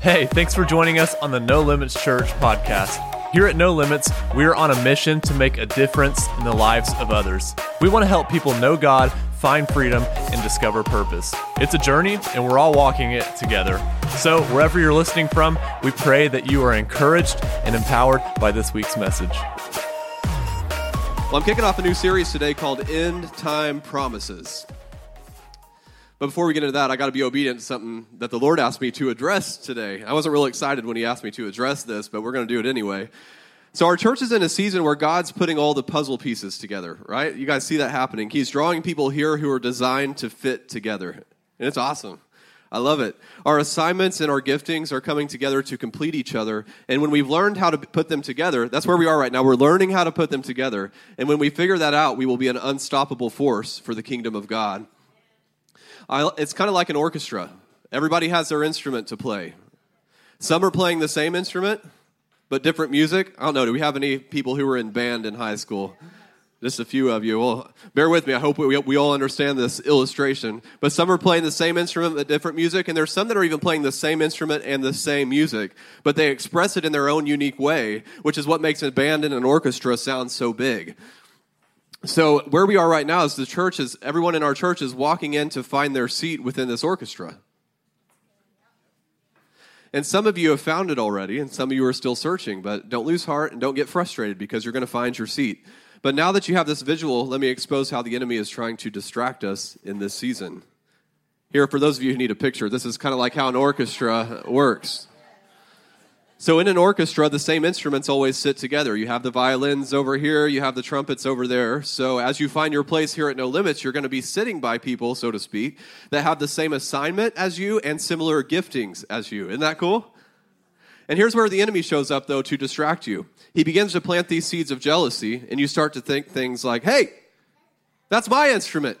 Hey, thanks for joining us on the No Limits Church podcast. Here at No Limits, we are on a mission to make a difference in the lives of others. We want to help people know God, find freedom, and discover purpose. It's a journey, and we're all walking it together. So, wherever you're listening from, we pray that you are encouraged and empowered by this week's message. Well, I'm kicking off a new series today called End Time Promises. But before we get into that, I got to be obedient to something that the Lord asked me to address today. I wasn't really excited when He asked me to address this, but we're going to do it anyway. So, our church is in a season where God's putting all the puzzle pieces together, right? You guys see that happening. He's drawing people here who are designed to fit together. And it's awesome. I love it. Our assignments and our giftings are coming together to complete each other. And when we've learned how to put them together, that's where we are right now. We're learning how to put them together. And when we figure that out, we will be an unstoppable force for the kingdom of God. I, it's kind of like an orchestra. Everybody has their instrument to play. Some are playing the same instrument, but different music. I don't know. Do we have any people who were in band in high school? Just a few of you. Well, bear with me. I hope we, we all understand this illustration. But some are playing the same instrument but different music, and there's some that are even playing the same instrument and the same music, but they express it in their own unique way, which is what makes a band and an orchestra sound so big. So where we are right now is the church is everyone in our church is walking in to find their seat within this orchestra. And some of you have found it already, and some of you are still searching, but don't lose heart and don't get frustrated because you're going to find your seat. But now that you have this visual, let me expose how the enemy is trying to distract us in this season. Here, for those of you who need a picture, this is kind of like how an orchestra works. So, in an orchestra, the same instruments always sit together. You have the violins over here, you have the trumpets over there. So, as you find your place here at No Limits, you're going to be sitting by people, so to speak, that have the same assignment as you and similar giftings as you. Isn't that cool? And here's where the enemy shows up, though, to distract you. He begins to plant these seeds of jealousy, and you start to think things like, hey, that's my instrument.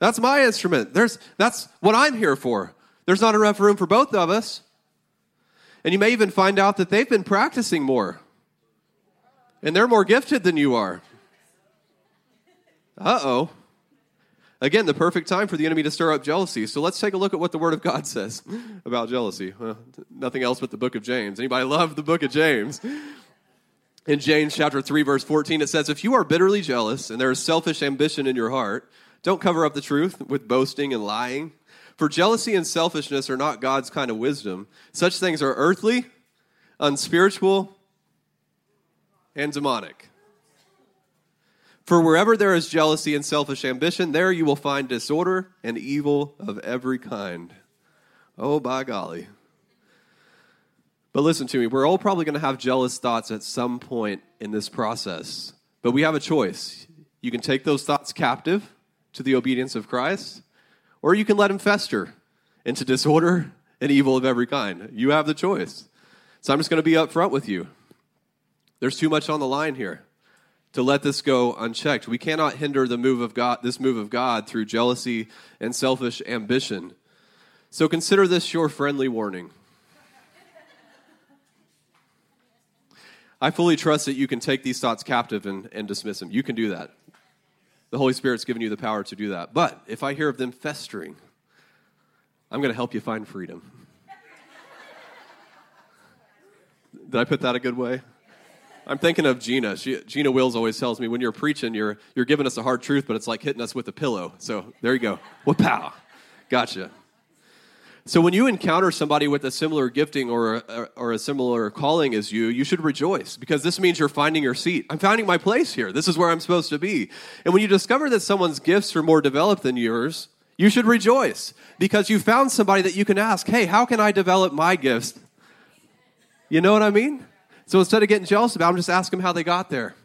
That's my instrument. There's, that's what I'm here for. There's not enough room for both of us. And you may even find out that they've been practicing more. And they're more gifted than you are. Uh oh. Again, the perfect time for the enemy to stir up jealousy. So let's take a look at what the Word of God says about jealousy. Well, nothing else but the book of James. Anybody love the book of James? In James chapter 3, verse 14, it says, If you are bitterly jealous and there is selfish ambition in your heart, don't cover up the truth with boasting and lying. For jealousy and selfishness are not God's kind of wisdom. Such things are earthly, unspiritual, and demonic. For wherever there is jealousy and selfish ambition, there you will find disorder and evil of every kind. Oh, by golly. But listen to me, we're all probably going to have jealous thoughts at some point in this process. But we have a choice. You can take those thoughts captive to the obedience of Christ, or you can let him fester into disorder and evil of every kind. You have the choice. So I'm just going to be upfront with you. There's too much on the line here to let this go unchecked. We cannot hinder the move of God, this move of God through jealousy and selfish ambition. So consider this your friendly warning. I fully trust that you can take these thoughts captive and, and dismiss them. You can do that. The Holy Spirit's given you the power to do that. But if I hear of them festering, I'm going to help you find freedom. Did I put that a good way? I'm thinking of Gina. She, Gina Wills always tells me when you're preaching, you're, you're giving us a hard truth, but it's like hitting us with a pillow. So there you go. What pow. Gotcha. So when you encounter somebody with a similar gifting or a, or a similar calling as you, you should rejoice because this means you're finding your seat. I'm finding my place here. This is where I'm supposed to be. And when you discover that someone's gifts are more developed than yours, you should rejoice because you found somebody that you can ask, "Hey, how can I develop my gifts?" You know what I mean? So instead of getting jealous about them, just ask them how they got there.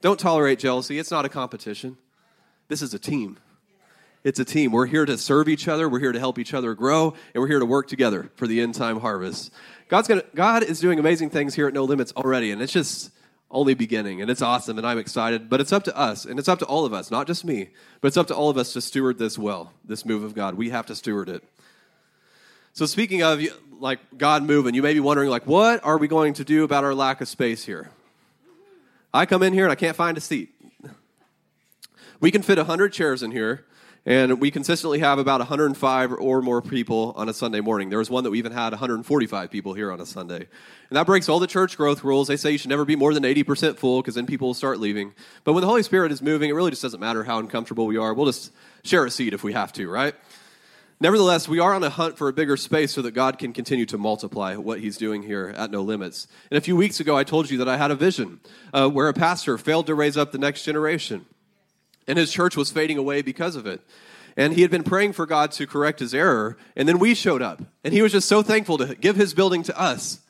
Don't tolerate jealousy. It's not a competition. This is a team. It's a team. We're here to serve each other. We're here to help each other grow, and we're here to work together for the end time harvest. God's gonna, God is doing amazing things here at No Limits already, and it's just only beginning, and it's awesome, and I'm excited. But it's up to us, and it's up to all of us, not just me, but it's up to all of us to steward this well, this move of God. We have to steward it. So speaking of like God moving, you may be wondering like, what are we going to do about our lack of space here? I come in here and I can't find a seat. We can fit 100 chairs in here, And we consistently have about 105 or more people on a Sunday morning. There was one that we even had 145 people here on a Sunday. And that breaks all the church growth rules. They say you should never be more than 80% full because then people will start leaving. But when the Holy Spirit is moving, it really just doesn't matter how uncomfortable we are. We'll just share a seat if we have to, right? Nevertheless, we are on a hunt for a bigger space so that God can continue to multiply what He's doing here at No Limits. And a few weeks ago, I told you that I had a vision uh, where a pastor failed to raise up the next generation, and his church was fading away because of it. And he had been praying for God to correct his error, and then we showed up. And he was just so thankful to give his building to us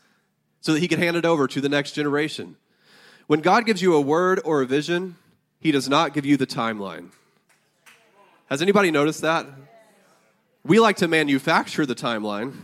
so that he could hand it over to the next generation. When God gives you a word or a vision, he does not give you the timeline. Has anybody noticed that? We like to manufacture the timeline,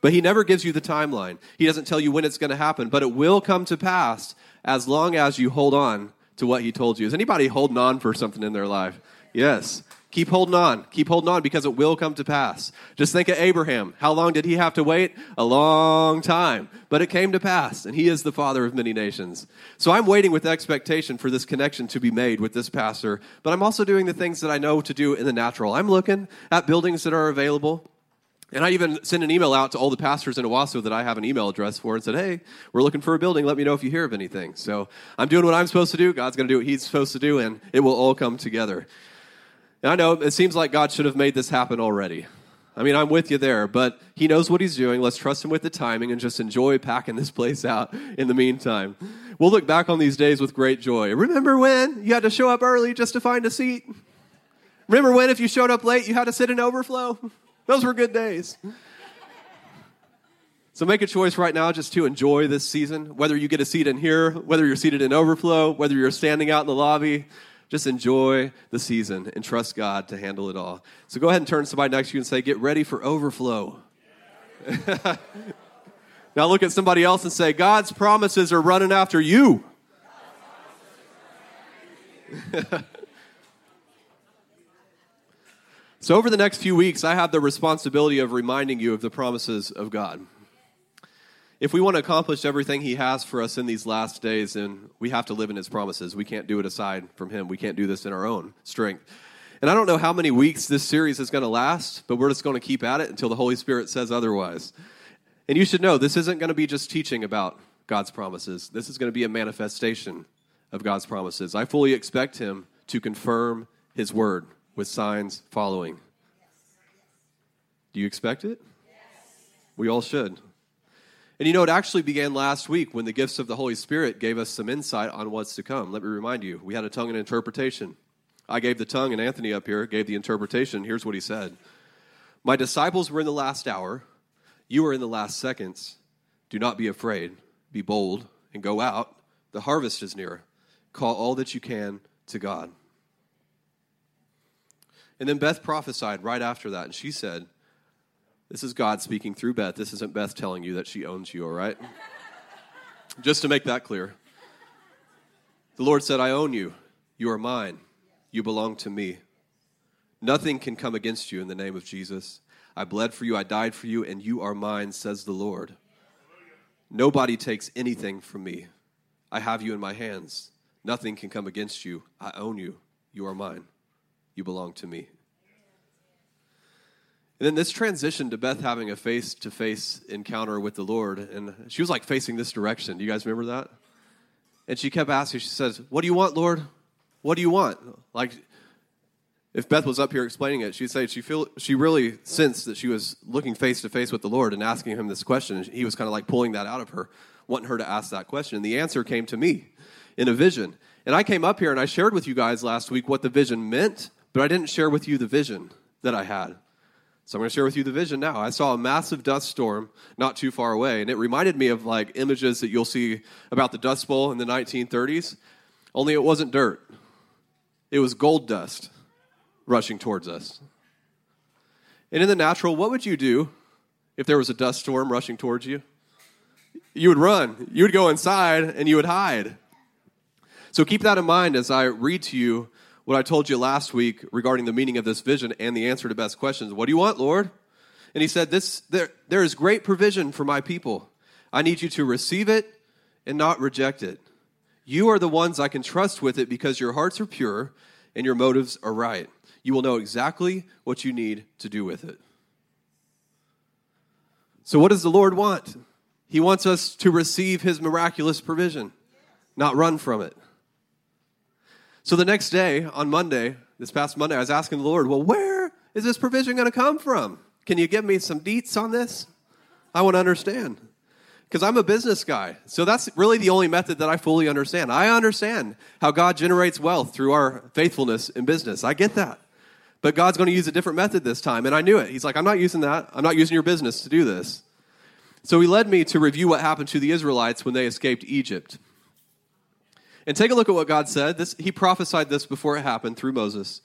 but He never gives you the timeline. He doesn't tell you when it's going to happen, but it will come to pass as long as you hold on to what He told you. Is anybody holding on for something in their life? Yes. Keep holding on. Keep holding on because it will come to pass. Just think of Abraham. How long did he have to wait? A long time. But it came to pass, and he is the father of many nations. So I'm waiting with expectation for this connection to be made with this pastor, but I'm also doing the things that I know to do in the natural. I'm looking at buildings that are available. And I even sent an email out to all the pastors in Owasso that I have an email address for and said, hey, we're looking for a building. Let me know if you hear of anything. So I'm doing what I'm supposed to do. God's going to do what He's supposed to do, and it will all come together. And I know it seems like God should have made this happen already. I mean, I'm with you there, but He knows what He's doing. Let's trust Him with the timing and just enjoy packing this place out in the meantime. We'll look back on these days with great joy. Remember when you had to show up early just to find a seat? Remember when, if you showed up late, you had to sit in overflow? Those were good days. So make a choice right now just to enjoy this season, whether you get a seat in here, whether you're seated in overflow, whether you're standing out in the lobby. Just enjoy the season and trust God to handle it all. So go ahead and turn to somebody next to you and say, Get ready for overflow. now look at somebody else and say, God's promises are running after you. so, over the next few weeks, I have the responsibility of reminding you of the promises of God if we want to accomplish everything he has for us in these last days, then we have to live in his promises. We can't do it aside from him. We can't do this in our own strength. And I don't know how many weeks this series is going to last, but we're just going to keep at it until the Holy Spirit says otherwise. And you should know this isn't going to be just teaching about God's promises. This is going to be a manifestation of God's promises. I fully expect him to confirm his word with signs following. Do you expect it? Yes. We all should. And you know, it actually began last week when the gifts of the Holy Spirit gave us some insight on what's to come. Let me remind you, we had a tongue and interpretation. I gave the tongue, and Anthony up here gave the interpretation. Here's what he said My disciples were in the last hour. You are in the last seconds. Do not be afraid. Be bold and go out. The harvest is near. Call all that you can to God. And then Beth prophesied right after that, and she said, this is God speaking through Beth. This isn't Beth telling you that she owns you, all right? Just to make that clear. The Lord said, I own you. You are mine. You belong to me. Nothing can come against you in the name of Jesus. I bled for you, I died for you, and you are mine, says the Lord. Nobody takes anything from me. I have you in my hands. Nothing can come against you. I own you. You are mine. You belong to me. And then this transition to Beth having a face to face encounter with the Lord. And she was like facing this direction. Do you guys remember that? And she kept asking, she says, What do you want, Lord? What do you want? Like, if Beth was up here explaining it, she'd say she feel she really sensed that she was looking face to face with the Lord and asking him this question. He was kind of like pulling that out of her, wanting her to ask that question. And the answer came to me in a vision. And I came up here and I shared with you guys last week what the vision meant, but I didn't share with you the vision that I had. So I'm going to share with you the vision now. I saw a massive dust storm not too far away, and it reminded me of like images that you'll see about the Dust Bowl in the 1930s. Only it wasn't dirt; it was gold dust rushing towards us. And in the natural, what would you do if there was a dust storm rushing towards you? You would run. You would go inside and you would hide. So keep that in mind as I read to you what I told you last week regarding the meaning of this vision and the answer to Beth's questions. What do you want, Lord? And he said, this, there, there is great provision for my people. I need you to receive it and not reject it. You are the ones I can trust with it because your hearts are pure and your motives are right. you will know exactly what you need to do with it. So, what does the Lord want? He wants us to receive His miraculous provision, not run from it. So, the next day, on Monday, this past Monday, I was asking the Lord, well, where is this provision going to come from? Can you give me some deets on this? I want to understand. Because I'm a business guy. So that's really the only method that I fully understand. I understand how God generates wealth through our faithfulness in business. I get that. But God's going to use a different method this time. And I knew it. He's like, I'm not using that. I'm not using your business to do this. So he led me to review what happened to the Israelites when they escaped Egypt. And take a look at what God said. This, he prophesied this before it happened through Moses.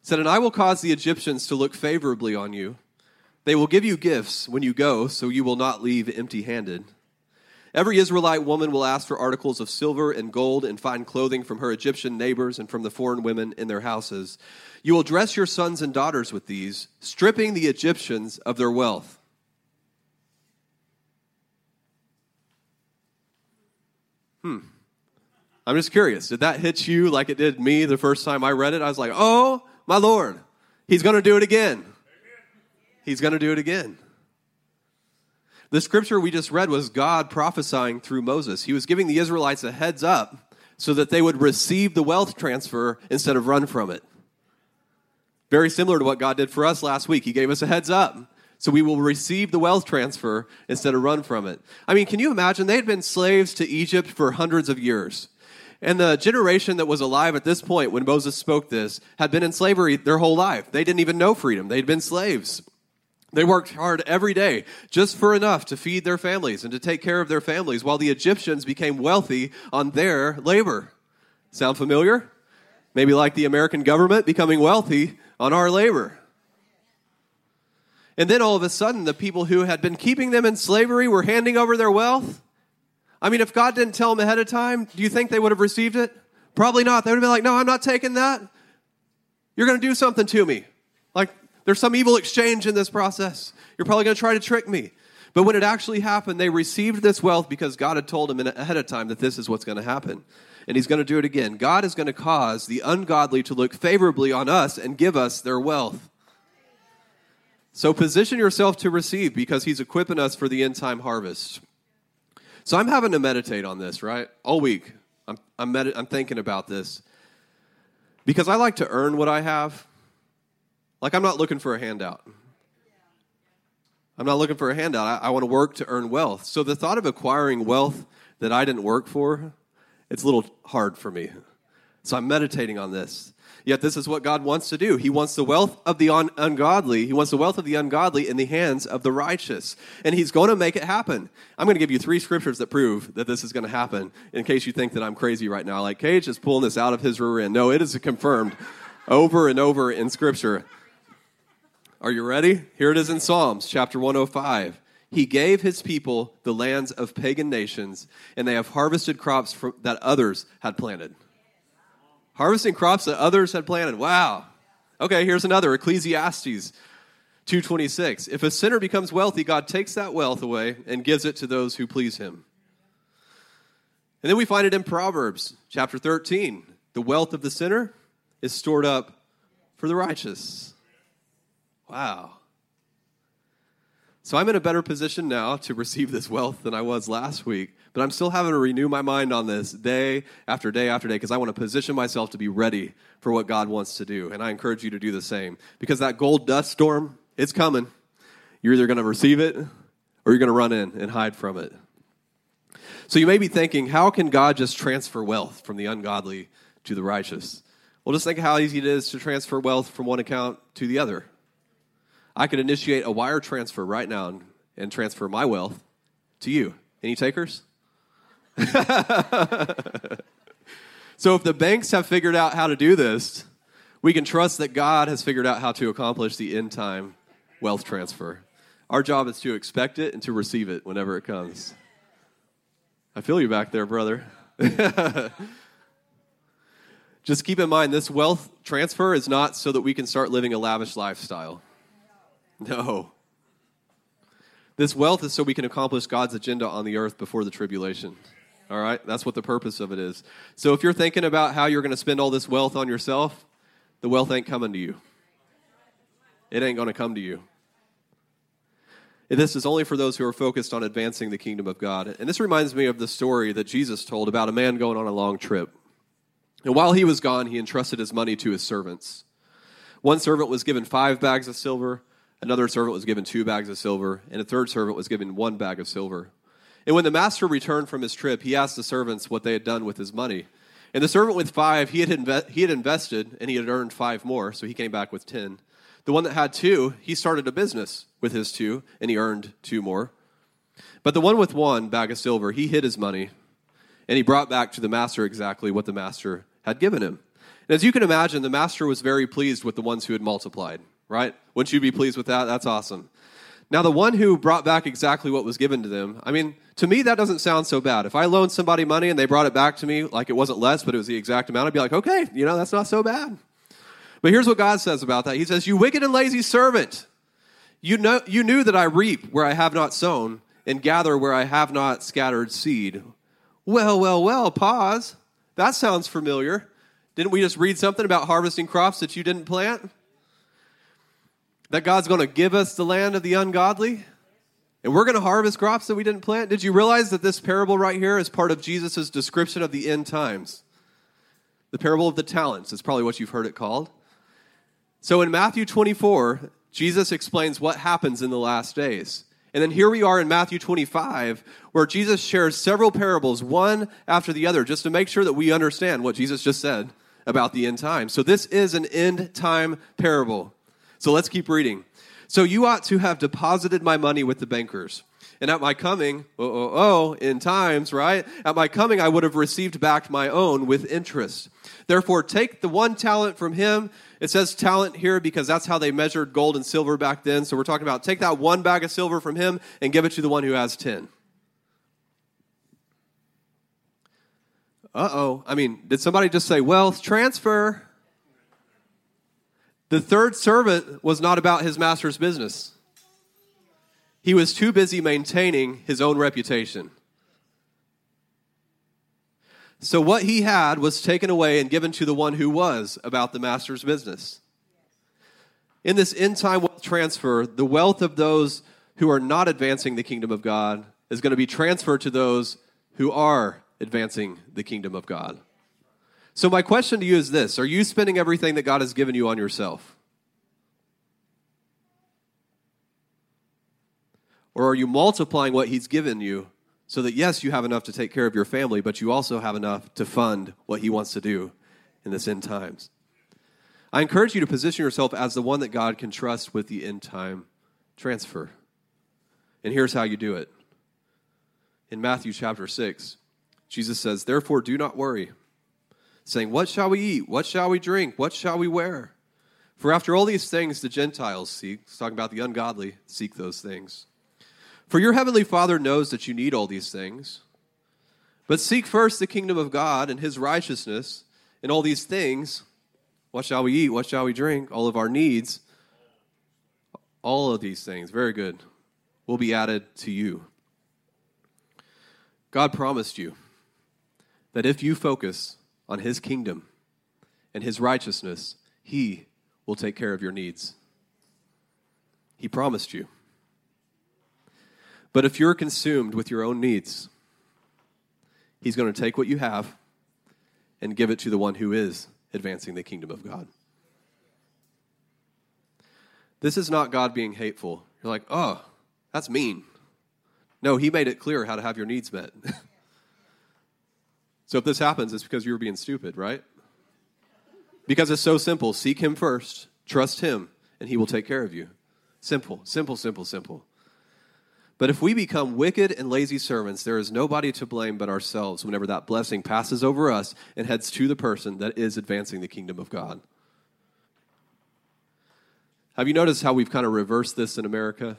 He said, And I will cause the Egyptians to look favorably on you. They will give you gifts when you go, so you will not leave empty handed. Every Israelite woman will ask for articles of silver and gold and fine clothing from her Egyptian neighbors and from the foreign women in their houses. You will dress your sons and daughters with these, stripping the Egyptians of their wealth. Hmm. I'm just curious. Did that hit you like it did me the first time I read it? I was like, oh, my Lord, he's going to do it again. He's going to do it again. The scripture we just read was God prophesying through Moses. He was giving the Israelites a heads up so that they would receive the wealth transfer instead of run from it. Very similar to what God did for us last week. He gave us a heads up so we will receive the wealth transfer instead of run from it. I mean, can you imagine? They had been slaves to Egypt for hundreds of years. And the generation that was alive at this point when Moses spoke this had been in slavery their whole life. They didn't even know freedom, they'd been slaves. They worked hard every day just for enough to feed their families and to take care of their families while the Egyptians became wealthy on their labor. Sound familiar? Maybe like the American government becoming wealthy on our labor. And then all of a sudden, the people who had been keeping them in slavery were handing over their wealth. I mean, if God didn't tell them ahead of time, do you think they would have received it? Probably not. They would have been like, no, I'm not taking that. You're going to do something to me. Like, there's some evil exchange in this process. You're probably going to try to trick me. But when it actually happened, they received this wealth because God had told them ahead of time that this is what's going to happen. And He's going to do it again. God is going to cause the ungodly to look favorably on us and give us their wealth. So position yourself to receive because He's equipping us for the end time harvest. So I'm having to meditate on this, right? All week. I'm, I'm, med- I'm thinking about this because I like to earn what I have. Like, I'm not looking for a handout. I'm not looking for a handout. I, I want to work to earn wealth. So the thought of acquiring wealth that I didn't work for, it's a little hard for me. So I'm meditating on this. Yet this is what God wants to do. He wants the wealth of the un- ungodly. He wants the wealth of the ungodly in the hands of the righteous. And he's going to make it happen. I'm going to give you three scriptures that prove that this is going to happen in case you think that I'm crazy right now. Like Cage is pulling this out of his rear end. No, it is confirmed over and over in scripture. Are you ready? Here it is in Psalms chapter 105. He gave his people the lands of pagan nations, and they have harvested crops that others had planted. Harvesting crops that others had planted. Wow. Okay, here's another Ecclesiastes 2:26. If a sinner becomes wealthy, God takes that wealth away and gives it to those who please him. And then we find it in Proverbs chapter 13. The wealth of the sinner is stored up for the righteous. Wow. So I'm in a better position now to receive this wealth than I was last week, but I'm still having to renew my mind on this day after day after day because I want to position myself to be ready for what God wants to do. And I encourage you to do the same because that gold dust storm, it's coming. You're either going to receive it or you're going to run in and hide from it. So you may be thinking, how can God just transfer wealth from the ungodly to the righteous? Well, just think how easy it is to transfer wealth from one account to the other. I could initiate a wire transfer right now and, and transfer my wealth to you. Any takers? so, if the banks have figured out how to do this, we can trust that God has figured out how to accomplish the end time wealth transfer. Our job is to expect it and to receive it whenever it comes. I feel you back there, brother. Just keep in mind this wealth transfer is not so that we can start living a lavish lifestyle. No. This wealth is so we can accomplish God's agenda on the earth before the tribulation. All right? That's what the purpose of it is. So if you're thinking about how you're going to spend all this wealth on yourself, the wealth ain't coming to you. It ain't going to come to you. This is only for those who are focused on advancing the kingdom of God. And this reminds me of the story that Jesus told about a man going on a long trip. And while he was gone, he entrusted his money to his servants. One servant was given five bags of silver, another servant was given two bags of silver, and a third servant was given one bag of silver. And when the master returned from his trip, he asked the servants what they had done with his money. And the servant with five, he had, inve- he had invested and he had earned five more, so he came back with ten. The one that had two, he started a business with his two, and he earned two more. But the one with one bag of silver, he hid his money, and he brought back to the master exactly what the master had given him. And as you can imagine, the master was very pleased with the ones who had multiplied, right? Wouldn't you be pleased with that? That's awesome. Now, the one who brought back exactly what was given to them, I mean, to me, that doesn't sound so bad. If I loaned somebody money and they brought it back to me like it wasn't less, but it was the exact amount, I'd be like, okay, you know, that's not so bad. But here's what God says about that He says, You wicked and lazy servant, you, know, you knew that I reap where I have not sown and gather where I have not scattered seed. Well, well, well, pause. That sounds familiar. Didn't we just read something about harvesting crops that you didn't plant? That God's going to give us the land of the ungodly? And we're going to harvest crops that we didn't plant? Did you realize that this parable right here is part of Jesus' description of the end times? The parable of the talents is probably what you've heard it called. So in Matthew 24, Jesus explains what happens in the last days. And then here we are in Matthew 25, where Jesus shares several parables, one after the other, just to make sure that we understand what Jesus just said about the end time. So this is an end time parable. So let's keep reading. So you ought to have deposited my money with the bankers. And at my coming, oh, oh, oh, end times, right? At my coming, I would have received back my own with interest. Therefore, take the one talent from him. It says talent here because that's how they measured gold and silver back then. So we're talking about take that one bag of silver from him and give it to the one who has 10. Uh oh. I mean, did somebody just say wealth transfer? The third servant was not about his master's business. He was too busy maintaining his own reputation. So, what he had was taken away and given to the one who was about the master's business. In this end time wealth transfer, the wealth of those who are not advancing the kingdom of God is going to be transferred to those who are advancing the kingdom of God. So, my question to you is this Are you spending everything that God has given you on yourself? Or are you multiplying what He's given you so that, yes, you have enough to take care of your family, but you also have enough to fund what He wants to do in this end times? I encourage you to position yourself as the one that God can trust with the end time transfer. And here's how you do it. In Matthew chapter 6, Jesus says, Therefore, do not worry, saying, What shall we eat? What shall we drink? What shall we wear? For after all these things the Gentiles seek, he's talking about the ungodly, seek those things. For your heavenly Father knows that you need all these things. But seek first the kingdom of God and his righteousness, and all these things what shall we eat? What shall we drink? All of our needs, all of these things, very good, will be added to you. God promised you that if you focus on his kingdom and his righteousness, he will take care of your needs. He promised you. But if you're consumed with your own needs, He's going to take what you have and give it to the one who is advancing the kingdom of God. This is not God being hateful. You're like, oh, that's mean. No, He made it clear how to have your needs met. so if this happens, it's because you were being stupid, right? Because it's so simple. Seek Him first, trust Him, and He will take care of you. Simple, simple, simple, simple. But if we become wicked and lazy servants, there is nobody to blame but ourselves whenever that blessing passes over us and heads to the person that is advancing the kingdom of God. Have you noticed how we've kind of reversed this in America?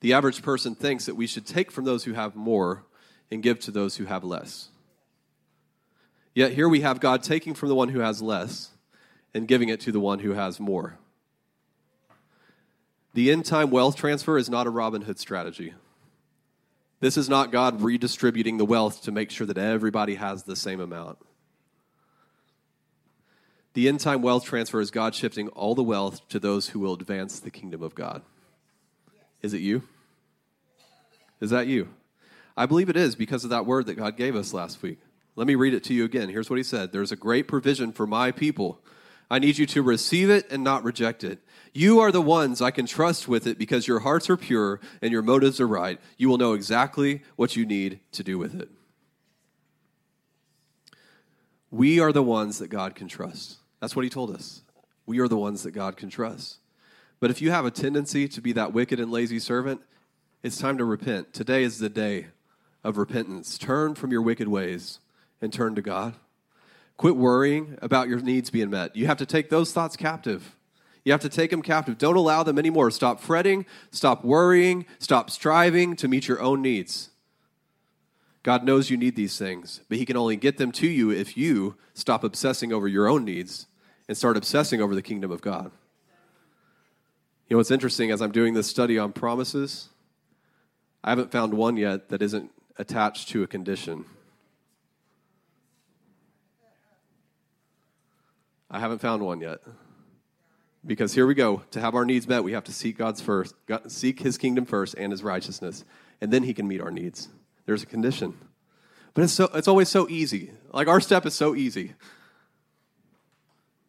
The average person thinks that we should take from those who have more and give to those who have less. Yet here we have God taking from the one who has less and giving it to the one who has more. The end time wealth transfer is not a Robin Hood strategy. This is not God redistributing the wealth to make sure that everybody has the same amount. The end time wealth transfer is God shifting all the wealth to those who will advance the kingdom of God. Is it you? Is that you? I believe it is because of that word that God gave us last week. Let me read it to you again. Here's what he said There's a great provision for my people. I need you to receive it and not reject it. You are the ones I can trust with it because your hearts are pure and your motives are right. You will know exactly what you need to do with it. We are the ones that God can trust. That's what he told us. We are the ones that God can trust. But if you have a tendency to be that wicked and lazy servant, it's time to repent. Today is the day of repentance. Turn from your wicked ways and turn to God. Quit worrying about your needs being met. You have to take those thoughts captive. You have to take them captive. Don't allow them anymore. Stop fretting, stop worrying, stop striving to meet your own needs. God knows you need these things, but He can only get them to you if you stop obsessing over your own needs and start obsessing over the kingdom of God. You know what's interesting as I'm doing this study on promises, I haven't found one yet that isn't attached to a condition. I haven't found one yet. Because here we go. To have our needs met, we have to seek God's first, God, seek his kingdom first and his righteousness, and then he can meet our needs. There's a condition. But it's so it's always so easy. Like our step is so easy.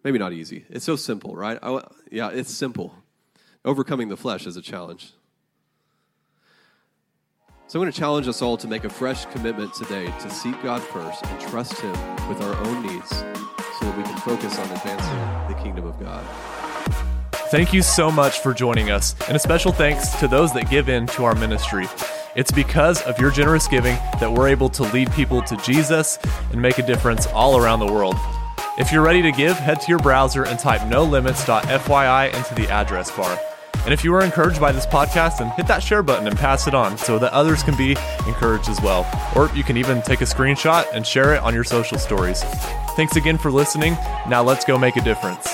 Maybe not easy. It's so simple, right? I, yeah, it's simple. Overcoming the flesh is a challenge. So I'm going to challenge us all to make a fresh commitment today to seek God first and trust Him with our own needs so that we can focus on advancing the kingdom of God. Thank you so much for joining us, and a special thanks to those that give in to our ministry. It's because of your generous giving that we're able to lead people to Jesus and make a difference all around the world. If you're ready to give, head to your browser and type nolimits.fyi into the address bar. And if you were encouraged by this podcast, then hit that share button and pass it on so that others can be encouraged as well. Or you can even take a screenshot and share it on your social stories. Thanks again for listening. Now let's go make a difference.